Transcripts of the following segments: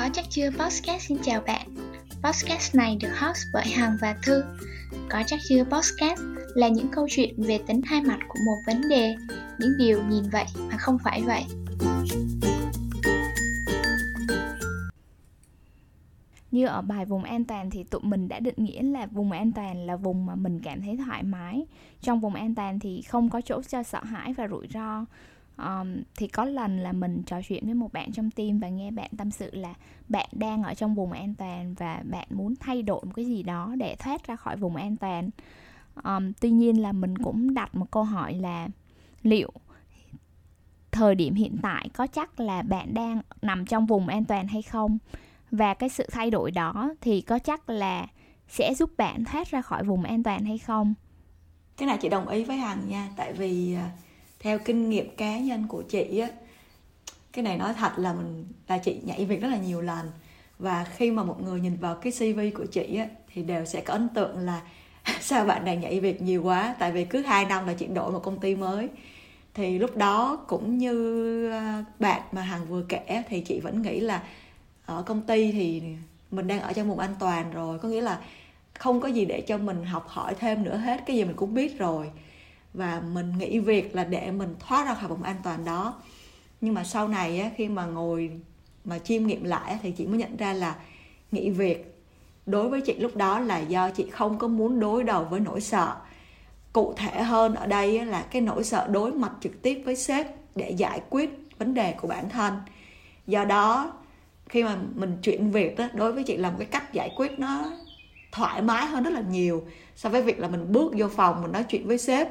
Có chắc chưa podcast xin chào bạn. Podcast này được host bởi Hằng và Thư. Có chắc chưa podcast là những câu chuyện về tính hai mặt của một vấn đề, những điều nhìn vậy mà không phải vậy. Như ở bài vùng an toàn thì tụi mình đã định nghĩa là vùng an toàn là vùng mà mình cảm thấy thoải mái. Trong vùng an toàn thì không có chỗ cho sợ hãi và rủi ro um, thì có lần là mình trò chuyện với một bạn trong team và nghe bạn tâm sự là bạn đang ở trong vùng an toàn và bạn muốn thay đổi một cái gì đó để thoát ra khỏi vùng an toàn. Um, tuy nhiên là mình cũng đặt một câu hỏi là liệu thời điểm hiện tại có chắc là bạn đang nằm trong vùng an toàn hay không? Và cái sự thay đổi đó thì có chắc là sẽ giúp bạn thoát ra khỏi vùng an toàn hay không? Cái này chị đồng ý với hằng nha tại vì uh theo kinh nghiệm cá nhân của chị á, cái này nói thật là mình là chị nhảy việc rất là nhiều lần. Và khi mà một người nhìn vào cái cv của chị á, thì đều sẽ có ấn tượng là sao bạn này nhảy việc nhiều quá, tại vì cứ 2 năm là chị đổi một công ty mới. Thì lúc đó cũng như ờ, bạn mà hằng vừa kể thì chị vẫn nghĩ là ở công ty thì mình đang ở trong vùng an toàn rồi. Có nghĩa là không có gì để cho mình học hỏi thêm nữa hết, cái gì mình cũng biết rồi và mình nghĩ việc là để mình thoát ra khỏi vùng an toàn đó. Nhưng mà sau này á, khi mà ngồi mà chiêm nghiệm lại thì chị mới nhận ra là nghĩ việc đối với chị lúc đó là do chị không có muốn đối đầu với nỗi sợ. Cụ thể hơn ở đây là cái nỗi sợ đối mặt trực tiếp với sếp để giải quyết vấn đề của bản thân. Do đó khi mà mình chuyển việc đó, đối với chị là một cái cách giải quyết nó thoải mái hơn rất là nhiều so với việc là mình bước vô phòng mình nói chuyện với sếp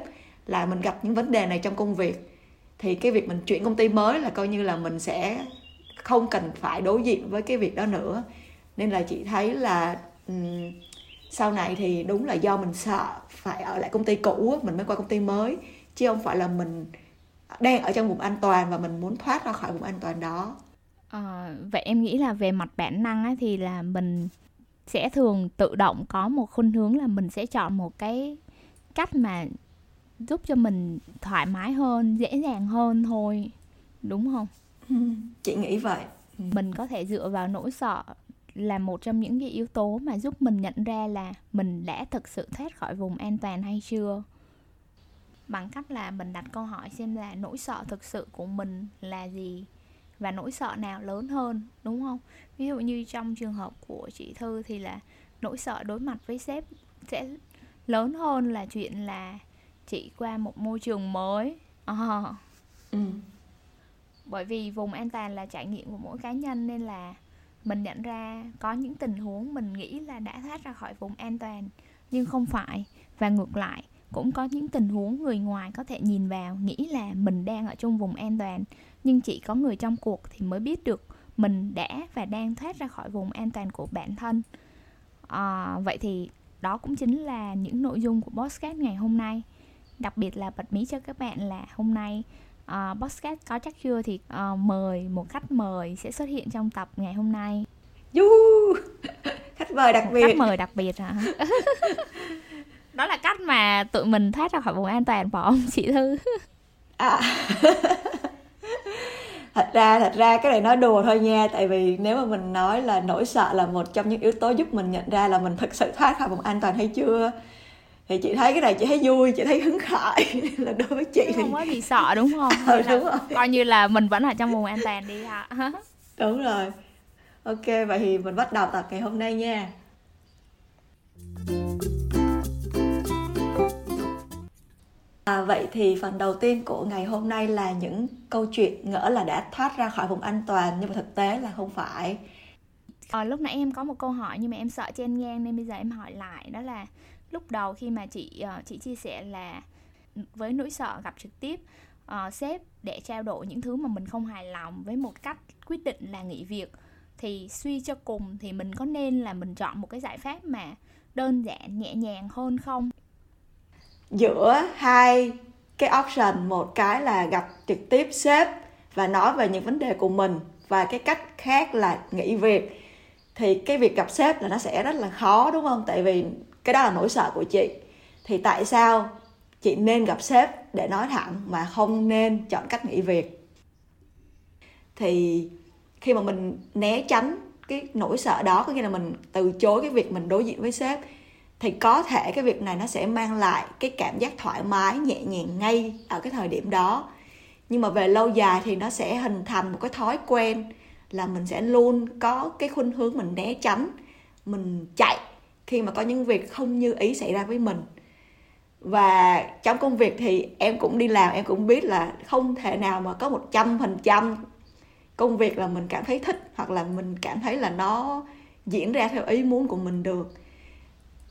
là mình gặp những vấn đề này trong công việc thì cái việc mình chuyển công ty mới là coi như là mình sẽ không cần phải đối diện với cái việc đó nữa. Nên là chị thấy là um, sau này thì đúng là do mình sợ phải ở lại công ty cũ mình mới qua công ty mới chứ không phải là mình đang ở trong vùng an toàn và mình muốn thoát ra khỏi vùng an toàn đó. À, vậy em nghĩ là về mặt bản năng ấy, thì là mình sẽ thường tự động có một khuynh hướng là mình sẽ chọn một cái cách mà giúp cho mình thoải mái hơn dễ dàng hơn thôi đúng không? Chị nghĩ vậy. Mình có thể dựa vào nỗi sợ là một trong những cái yếu tố mà giúp mình nhận ra là mình đã thực sự thoát khỏi vùng an toàn hay chưa. Bằng cách là mình đặt câu hỏi xem là nỗi sợ thực sự của mình là gì và nỗi sợ nào lớn hơn đúng không? Ví dụ như trong trường hợp của chị thư thì là nỗi sợ đối mặt với sếp sẽ lớn hơn là chuyện là chị qua một môi trường mới à. ừ. bởi vì vùng an toàn là trải nghiệm của mỗi cá nhân nên là mình nhận ra có những tình huống mình nghĩ là đã thoát ra khỏi vùng an toàn nhưng không phải và ngược lại cũng có những tình huống người ngoài có thể nhìn vào nghĩ là mình đang ở trong vùng an toàn nhưng chỉ có người trong cuộc thì mới biết được mình đã và đang thoát ra khỏi vùng an toàn của bản thân à, vậy thì đó cũng chính là những nội dung của podcast ngày hôm nay đặc biệt là bật mí cho các bạn là hôm nay uh, podcast có chắc chưa thì uh, mời một khách mời sẽ xuất hiện trong tập ngày hôm nay. Du khách mời đặc biệt. khách mời đặc biệt hả? Đó là cách mà tụi mình thoát ra khỏi vùng an toàn phải không chị thư. À. Thật ra thật ra cái này nói đùa thôi nha tại vì nếu mà mình nói là nỗi sợ là một trong những yếu tố giúp mình nhận ra là mình thực sự thoát khỏi vùng an toàn hay chưa thì chị thấy cái này chị thấy vui chị thấy hứng khởi. Là đối với chị thì không có gì sợ đúng không? Ừ, đúng rồi. coi như là mình vẫn ở trong vùng an toàn đi hả? Đúng rồi. Ok vậy thì mình bắt đầu tập ngày hôm nay nha. À, vậy thì phần đầu tiên của ngày hôm nay là những câu chuyện ngỡ là đã thoát ra khỏi vùng an toàn nhưng mà thực tế là không phải. À, lúc nãy em có một câu hỏi nhưng mà em sợ chen ngang nên bây giờ em hỏi lại đó là lúc đầu khi mà chị uh, chị chia sẻ là với nỗi sợ gặp trực tiếp uh, sếp để trao đổi những thứ mà mình không hài lòng với một cách quyết định là nghỉ việc thì suy cho cùng thì mình có nên là mình chọn một cái giải pháp mà đơn giản nhẹ nhàng hơn không? Giữa hai cái option một cái là gặp trực tiếp sếp và nói về những vấn đề của mình và cái cách khác là nghỉ việc thì cái việc gặp sếp là nó sẽ rất là khó đúng không? Tại vì cái đó là nỗi sợ của chị. Thì tại sao chị nên gặp sếp để nói thẳng mà không nên chọn cách nghỉ việc? Thì khi mà mình né tránh cái nỗi sợ đó, có nghĩa là mình từ chối cái việc mình đối diện với sếp, thì có thể cái việc này nó sẽ mang lại cái cảm giác thoải mái, nhẹ nhàng ngay ở cái thời điểm đó. Nhưng mà về lâu dài thì nó sẽ hình thành một cái thói quen là mình sẽ luôn có cái khuynh hướng mình né tránh, mình chạy khi mà có những việc không như ý xảy ra với mình. Và trong công việc thì em cũng đi làm em cũng biết là không thể nào mà có một trăm phần trăm công việc là mình cảm thấy thích hoặc là mình cảm thấy là nó diễn ra theo ý muốn của mình được.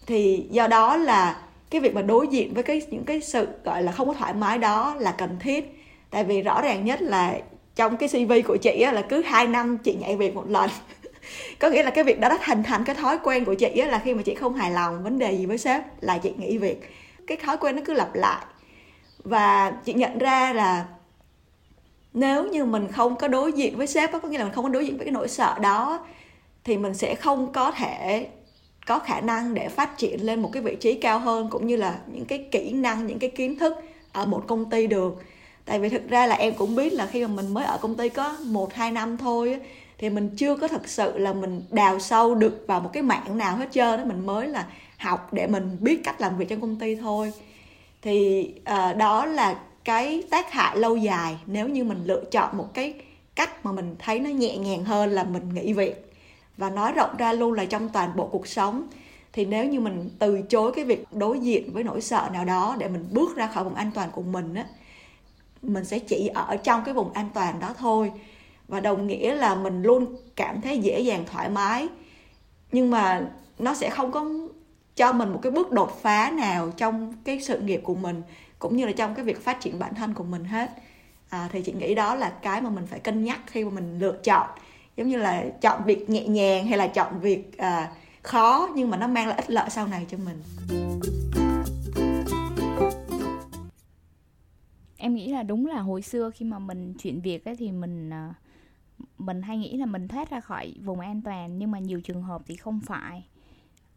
Thì do đó là cái việc mà đối diện với cái những cái sự gọi là không có thoải mái đó là cần thiết. Tại vì rõ ràng nhất là trong cái cv của chị á, là cứ 2 năm chị nhảy việc một lần. có nghĩa là cái việc đó đã thành thành cái thói quen của chị á, là khi mà chị không hài lòng vấn đề gì với sếp là chị nghỉ việc. Cái thói quen nó cứ lặp lại. Và chị nhận ra là nếu như mình không có đối diện với sếp có nghĩa là mình không có đối diện với cái nỗi sợ đó thì mình sẽ không có thể có khả năng để phát triển lên một cái vị trí cao hơn cũng như là những cái kỹ năng những cái kiến thức ở một công ty được. Tại vì thực ra là em cũng biết là khi mà mình mới ở công ty có một hai năm thôi thì mình chưa có thật sự là mình đào sâu được vào một cái mảng nào hết trơn đó mình mới là học để mình biết cách làm việc trong công ty thôi. Thì uh, đó là cái tác hại lâu dài nếu như mình lựa chọn một cái cách mà mình thấy nó nhẹ nhàng hơn là mình nghỉ việc. Và nói rộng ra luôn là trong toàn bộ cuộc sống. Thì nếu như mình từ chối cái việc đối diện với nỗi sợ nào đó để mình bước ra khỏi vùng an toàn của mình á mình sẽ chỉ ở trong cái vùng an toàn đó thôi và đồng nghĩa là mình luôn cảm thấy dễ dàng thoải mái. Nhưng mà nó sẽ không có cho mình một cái bước đột phá nào trong cái sự nghiệp của mình cũng như là trong cái việc phát triển bản thân của mình hết. À, thì chị nghĩ đó là cái mà mình phải cân nhắc khi mà mình lựa chọn. Giống như là chọn việc nhẹ nhàng hay là chọn việc à, khó nhưng mà nó mang lại ích lợi sau này cho mình. Em nghĩ là đúng là hồi xưa khi mà mình chuyển việc ấy thì mình à, mình hay nghĩ là mình thoát ra khỏi vùng an toàn nhưng mà nhiều trường hợp thì không phải.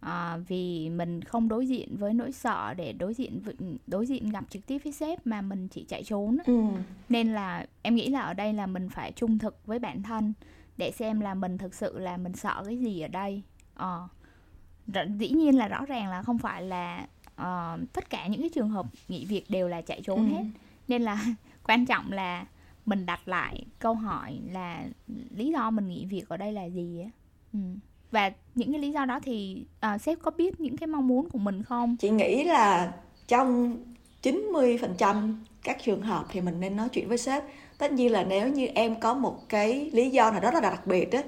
À, vì mình không đối diện với nỗi sợ để đối diện đối diện gặp trực tiếp với sếp mà mình chỉ chạy trốn ừ. nên là em nghĩ là ở đây là mình phải trung thực với bản thân để xem là mình thực sự là mình sợ cái gì ở đây. À, dĩ nhiên là rõ ràng là không phải là uh, tất cả những cái trường hợp nghỉ việc đều là chạy trốn ừ. hết. Nên là quan trọng là mình đặt lại câu hỏi là lý do mình nghỉ việc ở đây là gì á? Ừ. và những cái lý do đó thì uh, sếp có biết những cái mong muốn của mình không? Chị nghĩ là trong 90% các trường hợp thì mình nên nói chuyện với sếp. Tất nhiên là nếu như em có một cái lý do nào đó rất là đặc biệt á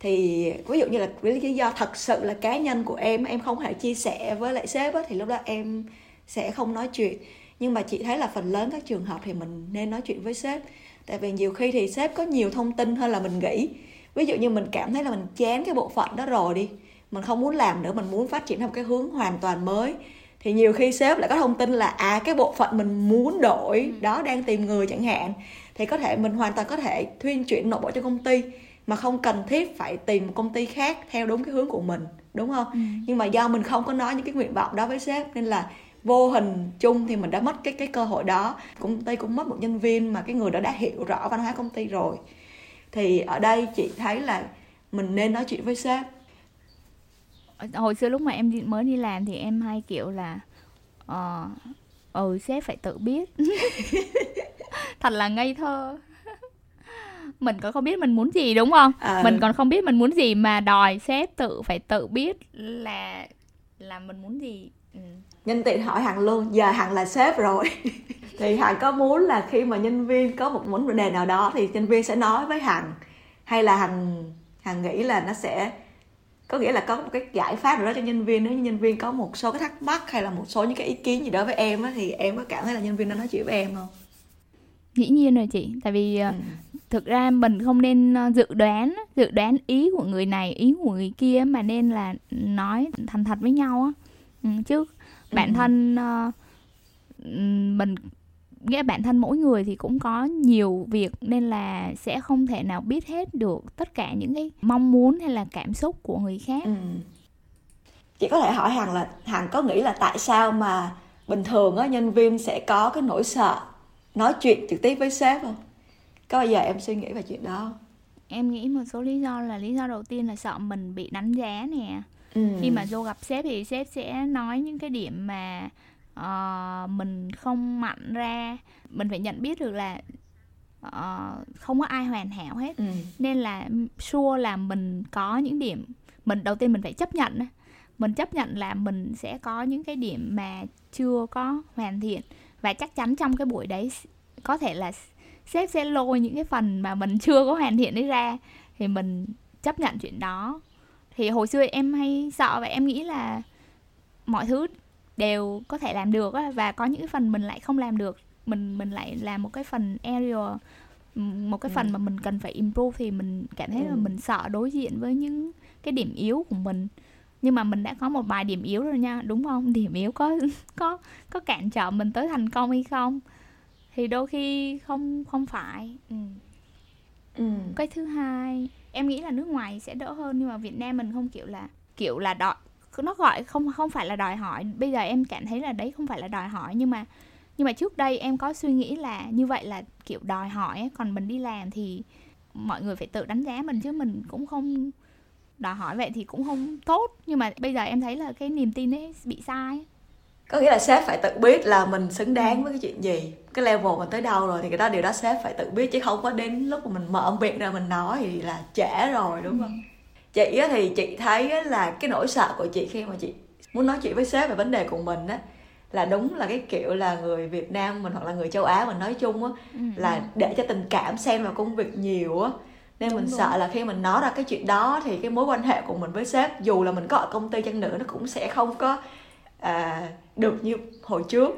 thì ví dụ như là lý do thật sự là cá nhân của em em không thể chia sẻ với lại sếp á thì lúc đó em sẽ không nói chuyện. Nhưng mà chị thấy là phần lớn các trường hợp thì mình nên nói chuyện với sếp tại vì nhiều khi thì sếp có nhiều thông tin hơn là mình nghĩ ví dụ như mình cảm thấy là mình chán cái bộ phận đó rồi đi mình không muốn làm nữa mình muốn phát triển theo một cái hướng hoàn toàn mới thì nhiều khi sếp lại có thông tin là à cái bộ phận mình muốn đổi ừ. đó đang tìm người chẳng hạn thì có thể mình hoàn toàn có thể thuyên chuyển nội bộ cho công ty mà không cần thiết phải tìm một công ty khác theo đúng cái hướng của mình đúng không ừ. nhưng mà do mình không có nói những cái nguyện vọng đó với sếp nên là vô hình chung thì mình đã mất cái cái cơ hội đó. Công ty cũng mất một nhân viên mà cái người đó đã hiểu rõ văn hóa công ty rồi. Thì ở đây chị thấy là mình nên nói chuyện với sếp. Hồi xưa lúc mà em mới đi làm thì em hay kiểu là ờ uh, ừ sếp phải tự biết. Thật là ngây thơ. Mình còn không biết mình muốn gì đúng không? À. mình còn không biết mình muốn gì mà đòi sếp tự phải tự biết là là mình muốn gì. Ừ. nhân tiện hỏi hằng luôn giờ hằng là sếp rồi. Thì hằng có muốn là khi mà nhân viên có một vấn đề nào đó thì nhân viên sẽ nói với hằng. Hay là hằng hằng nghĩ là nó sẽ có nghĩa là có một cái giải pháp nào đó cho nhân viên. Nếu như nhân viên có một số cái thắc mắc hay là một số những cái ý kiến gì đó với em á thì em có cảm thấy là nhân viên nó nói chuyện với em không? Dĩ nhiên rồi chị. Tại vì ờ, ừ. thực ra mình không nên ờ, dự đoán dự đoán ý của người này ý của người kia mà nên là nói thành thật với nhau á. Ừ, chứ bản ừ. thân uh, mình nghĩa bản thân mỗi người thì cũng có nhiều việc nên là sẽ không thể nào biết hết được tất cả những cái mong muốn hay là cảm xúc của người khác ừ. chị có thể hỏi hằng là hằng có nghĩ là tại sao mà bình thường á nhân viên sẽ có cái nỗi sợ nói chuyện trực tiếp với sếp không có bao giờ em suy nghĩ về chuyện đó em nghĩ một số lý do là lý do đầu tiên là sợ mình bị đánh giá nè ừ. khi mà vô gặp sếp thì sếp sẽ nói những cái điểm mà uh, mình không mạnh ra. Mình phải nhận biết được là uh, không có ai hoàn hảo hết. Ừ. nên là sure là mình có những điểm mình đầu tiên mình phải chấp nhận mình chấp nhận là mình sẽ có những cái điểm mà chưa có hoàn thiện. Và chắc chắn trong cái buổi đấy có thể là sếp sẽ lôi những cái phần mà mình chưa có hoàn thiện đấy ra. Thì mình chấp nhận chuyện đó thì hồi xưa em hay sợ và em nghĩ là mọi thứ đều có thể làm được và có những cái phần mình lại không làm được mình mình lại làm một cái phần area một cái phần ừ. mà mình cần phải improve thì mình cảm thấy ừ. là mình sợ đối diện với những cái điểm yếu của mình nhưng mà mình đã có một vài điểm yếu rồi nha đúng không điểm yếu có có có cản trở mình tới thành công hay không thì đôi khi không không phải ừ. Ừ. cái thứ hai em nghĩ là nước ngoài sẽ đỡ hơn, nhưng mà Việt Nam mình không, kiểu là kiểu là đòi, nó gọi không không phải là đòi hỏi. Bây giờ em cảm thấy là đấy không phải là đòi hỏi, nhưng mà nhưng mà trước đây em có suy nghĩ là như vậy là, kiểu, đòi hỏi còn mình đi làm thì mọi người phải tự đánh giá mình chứ mình cũng không đòi hỏi vậy thì cũng không tốt. Nhưng mà bây giờ em thấy là cái niềm tin ấy bị sai có nghĩa là sếp phải tự biết là mình xứng đáng với cái chuyện gì cái level mình tới đâu rồi thì cái đó điều đó sếp phải tự biết chứ không có đến lúc mà mình mở miệng ra mình nói thì là trễ rồi đúng không ừ. chị thì chị thấy là cái nỗi sợ của chị khi mà chị muốn nói chuyện với sếp về vấn đề của mình á là đúng là cái kiểu là người Việt Nam mình hoặc là người châu Á mình nói chung á ừ. là ừ. để cho tình cảm xen vào công việc nhiều á nên đúng mình đúng. sợ là khi mình nói ra cái chuyện đó thì cái mối quan hệ của mình với sếp dù là mình có ở công ty chăng nữa nó cũng sẽ không có à, được như hồi trước.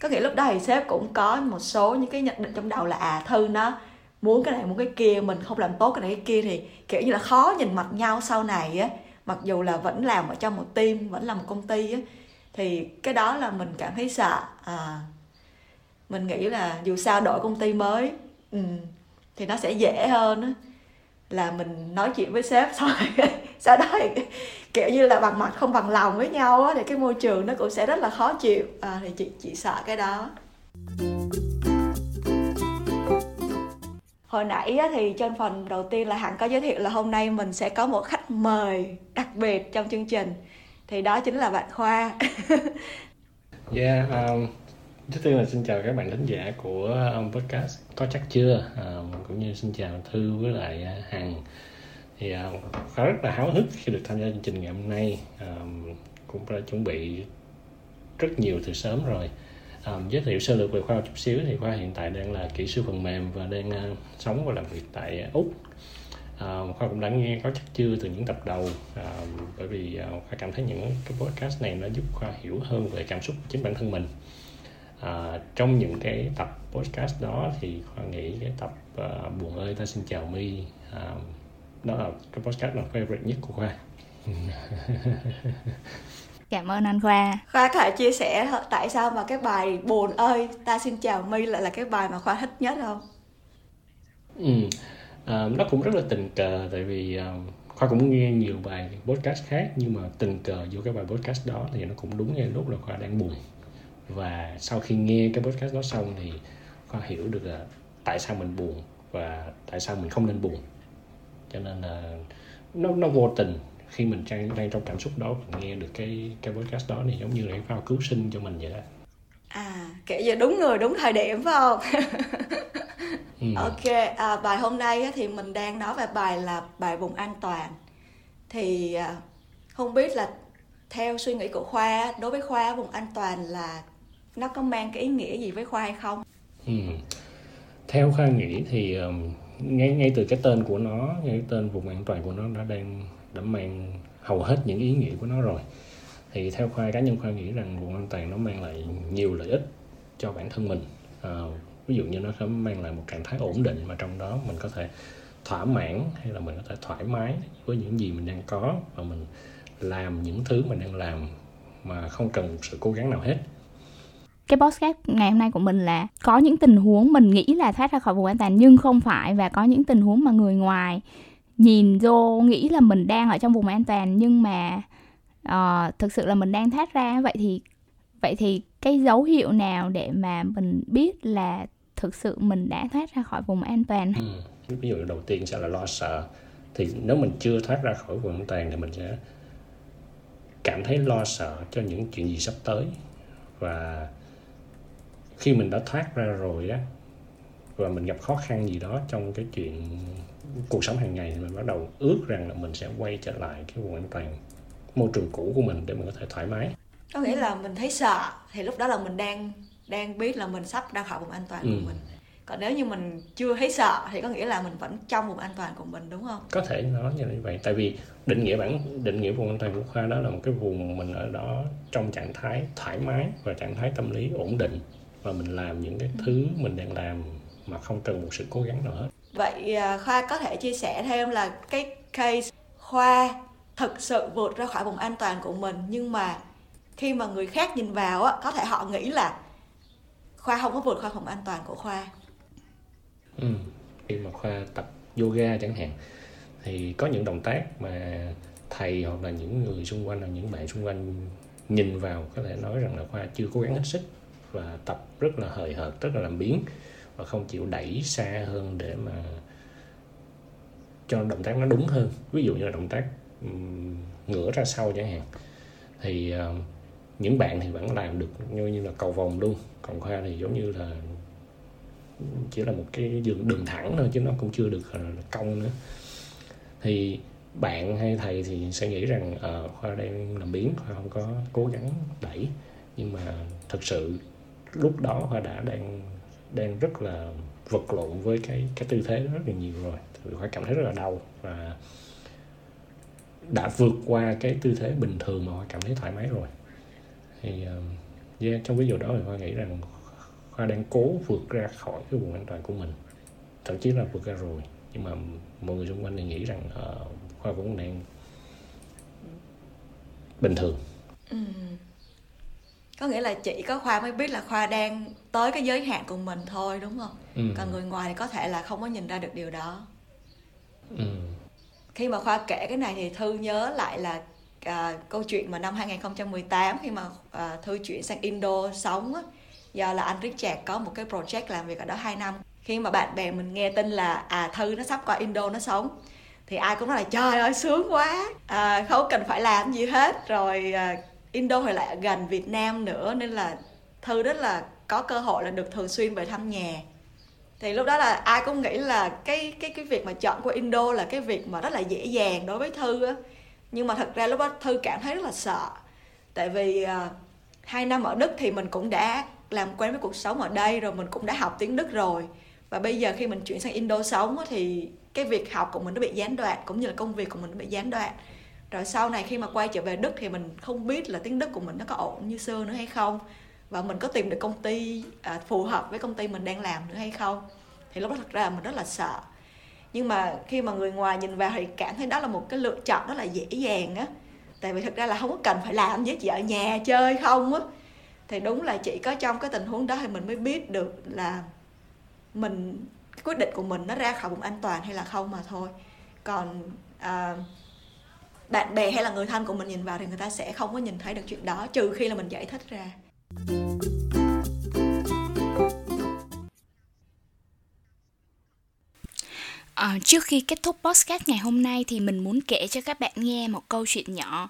Có nghĩa lúc đó thì sếp cũng có một số những cái nhận định trong đầu là à thư nó muốn cái này muốn cái kia mình không làm tốt cái này cái kia thì kiểu như là khó nhìn mặt nhau sau này á. Mặc dù là vẫn làm ở trong một team vẫn là một công ty á. Thì cái đó là mình cảm thấy sợ à mình nghĩ là dù sao đổi công ty mới ừ, thì nó sẽ dễ hơn á. Là mình nói chuyện với sếp xong sau đó thì kiểu như là bằng mặt không bằng lòng với nhau á thì cái môi trường nó cũng sẽ rất là khó chịu. À, thì chị chị sợ cái đó. Hồi nãy á, thì trên phần đầu tiên là hằng có giới thiệu là hôm nay mình sẽ có một khách mời đặc biệt trong chương trình. Thì đó chính là bạn khoa. Yeah dạ, um, trước tiên là xin chào các bạn thính giả của um, podcast có chắc chưa. Um, cũng như xin chào thư với lại uh, hằng thì uh, khá rất là háo hức khi được tham gia chương trình ngày hôm nay. Um, cũng đã chuẩn bị rất nhiều từ sớm rồi. Um, giới thiệu sơ lược về khoa một chút xíu. Thì khoa hiện tại đang là kỹ sư phần mềm và đang uh, sống và làm việc tại uh, úc. Uh, khoa cũng đã nghe có chắc chưa từ những tập đầu. Uh, bởi vì uh, khoa cảm thấy những cái podcast này nó giúp khoa hiểu hơn về cảm xúc của chính bản thân mình. Uh, trong những cái tập podcast đó thì khoa nghĩ cái tập uh, buồn ơi ta xin chào mi uh, đó là cái podcast là favorite nhất của khoa. Cảm ơn anh khoa. Khoa có thể chia sẻ tại sao mà cái bài buồn ơi ta xin chào mi lại là cái bài mà khoa thích nhất không? Ừ à, nó cũng rất là tình cờ tại vì um, khoa cũng nghe nhiều bài podcast khác nhưng mà tình cờ vô cái bài podcast đó thì nó cũng đúng ngay lúc là khoa đang buồn. Và sau khi nghe cái podcast đó xong thì khoa hiểu được là tại sao mình buồn và tại sao mình không nên buồn cho nên là nó nó vô tình khi mình đang đang trong cảm xúc đó mình nghe được cái cái podcast đó thì giống như là cái phao cứu sinh cho mình vậy đó à kiểu như đúng người đúng thời điểm phải không ừ. ok à, bài hôm nay thì mình đang nói về bài là bài vùng an toàn thì à, không biết là theo suy nghĩ của khoa đối với khoa vùng an toàn là nó có mang cái ý nghĩa gì với khoa hay không ừ theo khoa nghĩ thì um, ngay ngay từ cái tên của nó ngay cái tên vùng an toàn của nó đã đang đã mang hầu hết những ý nghĩa của nó rồi. Thì theo khoa cá nhân khoa nghĩ rằng vùng an toàn nó mang lại nhiều lợi ích cho bản thân mình. À, ví dụ như nó sẽ mang lại một trạng thái ổn định mà trong đó mình có thể thỏa mãn hay là mình có thể thoải mái với những gì mình đang có và mình làm những thứ mình đang làm mà không cần sự cố gắng nào hết cái podcast ngày hôm nay của mình là có những tình huống mình nghĩ là thoát ra khỏi vùng an toàn nhưng không phải và có những tình huống mà người ngoài nhìn vô nghĩ là mình đang ở trong vùng an toàn nhưng mà uh, thực sự là mình đang thoát ra. Vậy thì vậy thì cái dấu hiệu nào để mà mình biết là thực sự mình đã thoát ra khỏi vùng an toàn? Ừ. ví dụ đầu tiên sẽ là lo sợ. Thì nếu mình chưa thoát ra khỏi vùng an toàn thì mình sẽ cảm thấy lo sợ cho những chuyện gì sắp tới. Và khi mình đã thoát ra rồi á và mình gặp khó khăn gì đó trong cái chuyện cuộc sống hàng ngày thì mình bắt đầu ước rằng là mình sẽ quay trở lại cái vùng an toàn môi trường cũ của mình để mình có thể thoải mái. Có nghĩa là mình thấy sợ thì lúc đó là mình đang đang biết là mình sắp ra khỏi vùng an toàn ừ. của mình. Còn nếu như mình chưa thấy sợ thì có nghĩa là mình vẫn trong vùng an toàn của mình đúng không? Có thể nói như vậy. Tại vì định nghĩa bản định nghĩa vùng an toàn của khoa đó là một cái vùng mình ở đó trong trạng thái thoải mái và trạng thái tâm lý ổn định và mình làm những cái thứ mình đang làm mà không cần một sự cố gắng nào hết vậy à, khoa có thể chia sẻ thêm là cái case khoa thực sự vượt ra khỏi vùng an toàn của mình nhưng mà khi mà người khác nhìn vào á có thể họ nghĩ là khoa không có vượt khỏi vùng an toàn của khoa ừ. khi mà khoa tập yoga chẳng hạn thì có những động tác mà thầy hoặc là những người xung quanh hoặc những bạn xung quanh nhìn vào có thể nói rằng là khoa chưa cố gắng hết sức và tập rất là hời hợt rất là làm biến và không chịu đẩy xa hơn để mà cho động tác nó đúng hơn. Ví dụ như là động tác ngửa ra sau chẳng hạn. Thì uh, những bạn thì vẫn làm được như như là cầu vòng luôn. Còn khoa thì giống như là chỉ là một cái đường đường thẳng thôi chứ nó cũng chưa được ờ, cong nữa. Thì bạn hay thầy thì sẽ nghĩ rằng à, khoa đang làm biến khoa không có cố gắng đẩy. Nhưng mà thực sự lúc đó họ đã đang đang rất là vật lộn với cái cái tư thế đó rất là nhiều rồi. Thì họ cảm thấy rất là đau và đã vượt qua cái tư thế bình thường mà họ cảm thấy thoải mái rồi. Thì uh, yeah, trong ví dụ đó thì hoa nghĩ rằng hoa đang cố vượt ra khỏi cái vùng an toàn của mình. Thậm chí là vượt ra rồi. Nhưng mà mọi người xung quanh thì nghĩ rằng ờ, uh, vẫn đang bình thường. Ừ có nghĩa là chỉ có khoa mới biết là khoa đang tới cái giới hạn của mình thôi đúng không? Ừ. còn người ngoài thì có thể là không có nhìn ra được điều đó. Ừ. khi mà khoa kể cái này thì thư nhớ lại là à, câu chuyện mà năm 2018 khi mà à, thư chuyển sang Indo sống á, do là anh Richard có một cái project làm việc ở đó 2 năm. Khi mà bạn bè mình nghe tin là à thư nó sắp qua Indo nó sống thì ai cũng nói là trời ơi sướng quá! À, không cần phải làm gì hết. Rồi à, Indo thì lại gần Việt Nam nữa nên là thư rất là có cơ hội là được thường xuyên về thăm nhà. Thì lúc đó là ai cũng nghĩ là cái cái cái việc mà chọn qua Indo là cái việc mà rất là dễ dàng đối với thư á. Nhưng mà thật ra lúc đó thư cảm thấy rất là sợ. Tại vì uh, hai năm ở đức thì mình cũng đã làm quen với cuộc sống ở đây rồi mình cũng đã học tiếng đức rồi. Và bây giờ khi mình chuyển sang indo sống thì cái việc học của mình nó bị gián đoạn cũng như là công việc của mình nó bị gián đoạn rồi sau này khi mà quay trở về đức thì mình không biết là tiếng đức của mình nó có ổn như xưa nữa hay không. Và mình có tìm được công ty à, phù hợp với công ty mình đang làm nữa hay không? Thì lúc đó thật ra mình rất là sợ. Nhưng mà khi mà người ngoài nhìn vào thì cảm thấy đó là một cái lựa chọn rất là dễ dàng á. Tại vì thực ra là không có cần phải làm với chị ở nhà chơi không á. Thì đúng là chỉ có trong cái tình huống đó thì mình mới biết được là mình quyết định của mình nó ra khỏi vùng an toàn hay là không mà thôi. Còn à, bạn bè hay là người thân của mình nhìn vào thì người ta sẽ không có nhìn thấy được chuyện đó trừ khi là mình giải thích ra À, trước khi kết thúc podcast ngày hôm nay thì mình muốn kể cho các bạn nghe một câu chuyện nhỏ.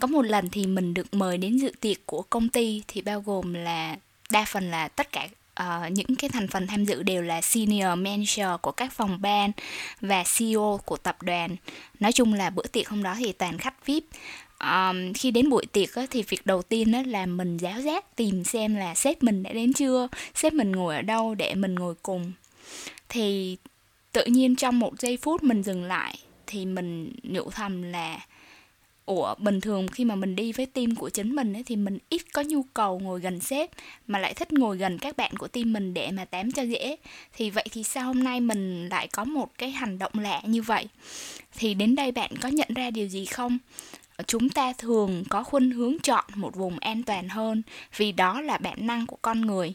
Có một lần thì mình được mời đến dự tiệc của công ty thì bao gồm là đa phần là tất cả uh, những cái thành phần tham dự đều là senior manager của các phòng ban và CEO của tập đoàn. Nói chung là bữa tiệc hôm đó thì toàn khách VIP. Um, khi đến buổi tiệc á, thì việc đầu tiên đó là mình giáo giác tìm xem là sếp mình đã đến chưa, sếp mình ngồi ở đâu để mình ngồi cùng. Thì tự nhiên trong một giây phút mình dừng lại thì mình nhủ thầm là ủa bình thường khi mà mình đi với team của chính mình ấy, thì mình ít có nhu cầu ngồi gần sếp mà lại thích ngồi gần các bạn của team mình để mà tám cho dễ. Thì vậy thì sao hôm nay mình lại có một cái hành động lạ như vậy? Thì đến đây bạn có nhận ra điều gì không? Chúng ta thường có khuynh hướng chọn một vùng an toàn hơn vì đó là bản năng của con người.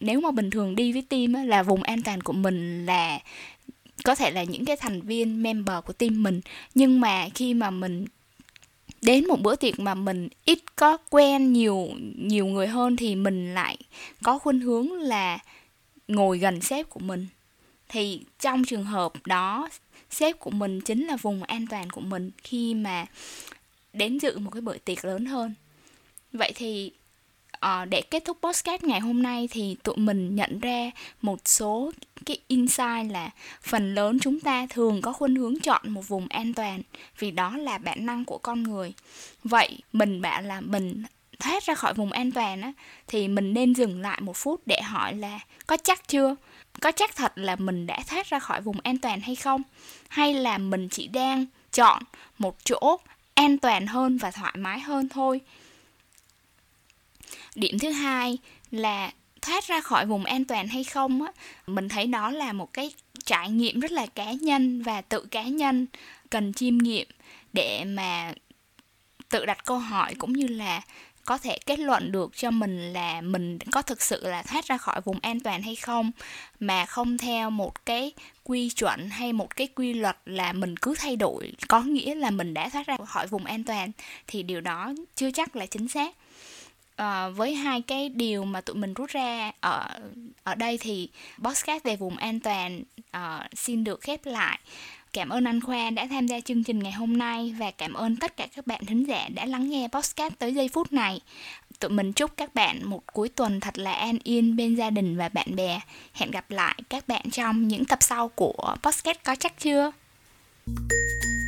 Nếu mà bình thường đi với team ấy, là vùng an toàn của mình là có thể là những cái thành viên member của team mình. Nhưng mà khi mà mình đến một bữa tiệc mà mình ít có quen nhiều nhiều người hơn thì mình lại có khuynh hướng là ngồi gần sếp của mình. Thì trong trường hợp đó, sếp của mình chính là vùng an toàn của mình khi mà đến dự một cái bữa tiệc lớn hơn. Vậy thì uh, để kết thúc podcast ngày hôm nay thì tụi mình nhận ra một số cái insight là phần lớn chúng ta thường có khuynh hướng chọn một vùng an toàn vì đó là bản năng của con người. Vậy mình bảo là mình thoát ra khỏi vùng an toàn á thì mình nên dừng lại một phút để hỏi là có chắc chưa? Có chắc thật là mình đã thoát ra khỏi vùng an toàn hay không? Hay là mình chỉ đang chọn một chỗ an toàn hơn và thoải mái hơn thôi? Điểm thứ hai là thoát ra khỏi vùng an toàn hay không á, mình thấy đó là một cái trải nghiệm rất là cá nhân và tự cá nhân cần chiêm nghiệm để mà tự đặt câu hỏi cũng như là có thể kết luận được cho mình là mình có thực sự là thoát ra khỏi vùng an toàn hay không, mà không theo một cái quy chuẩn hay một cái quy luật là mình cứ thay đổi, có nghĩa là mình đã thoát ra khỏi vùng an toàn thì điều đó chưa chắc là chính xác à, với hai cái điều mà tụi mình rút ra ở ở đây thì podcast về vùng an toàn uh, xin được khép lại Cảm ơn anh Khoa đã tham gia chương trình ngày hôm nay và cảm ơn tất cả các bạn thính giả đã lắng nghe podcast tới giây phút này. Tụi mình chúc các bạn một cuối tuần thật là an yên bên gia đình và bạn bè. Hẹn gặp lại các bạn trong những tập sau của podcast có chắc chưa? thank you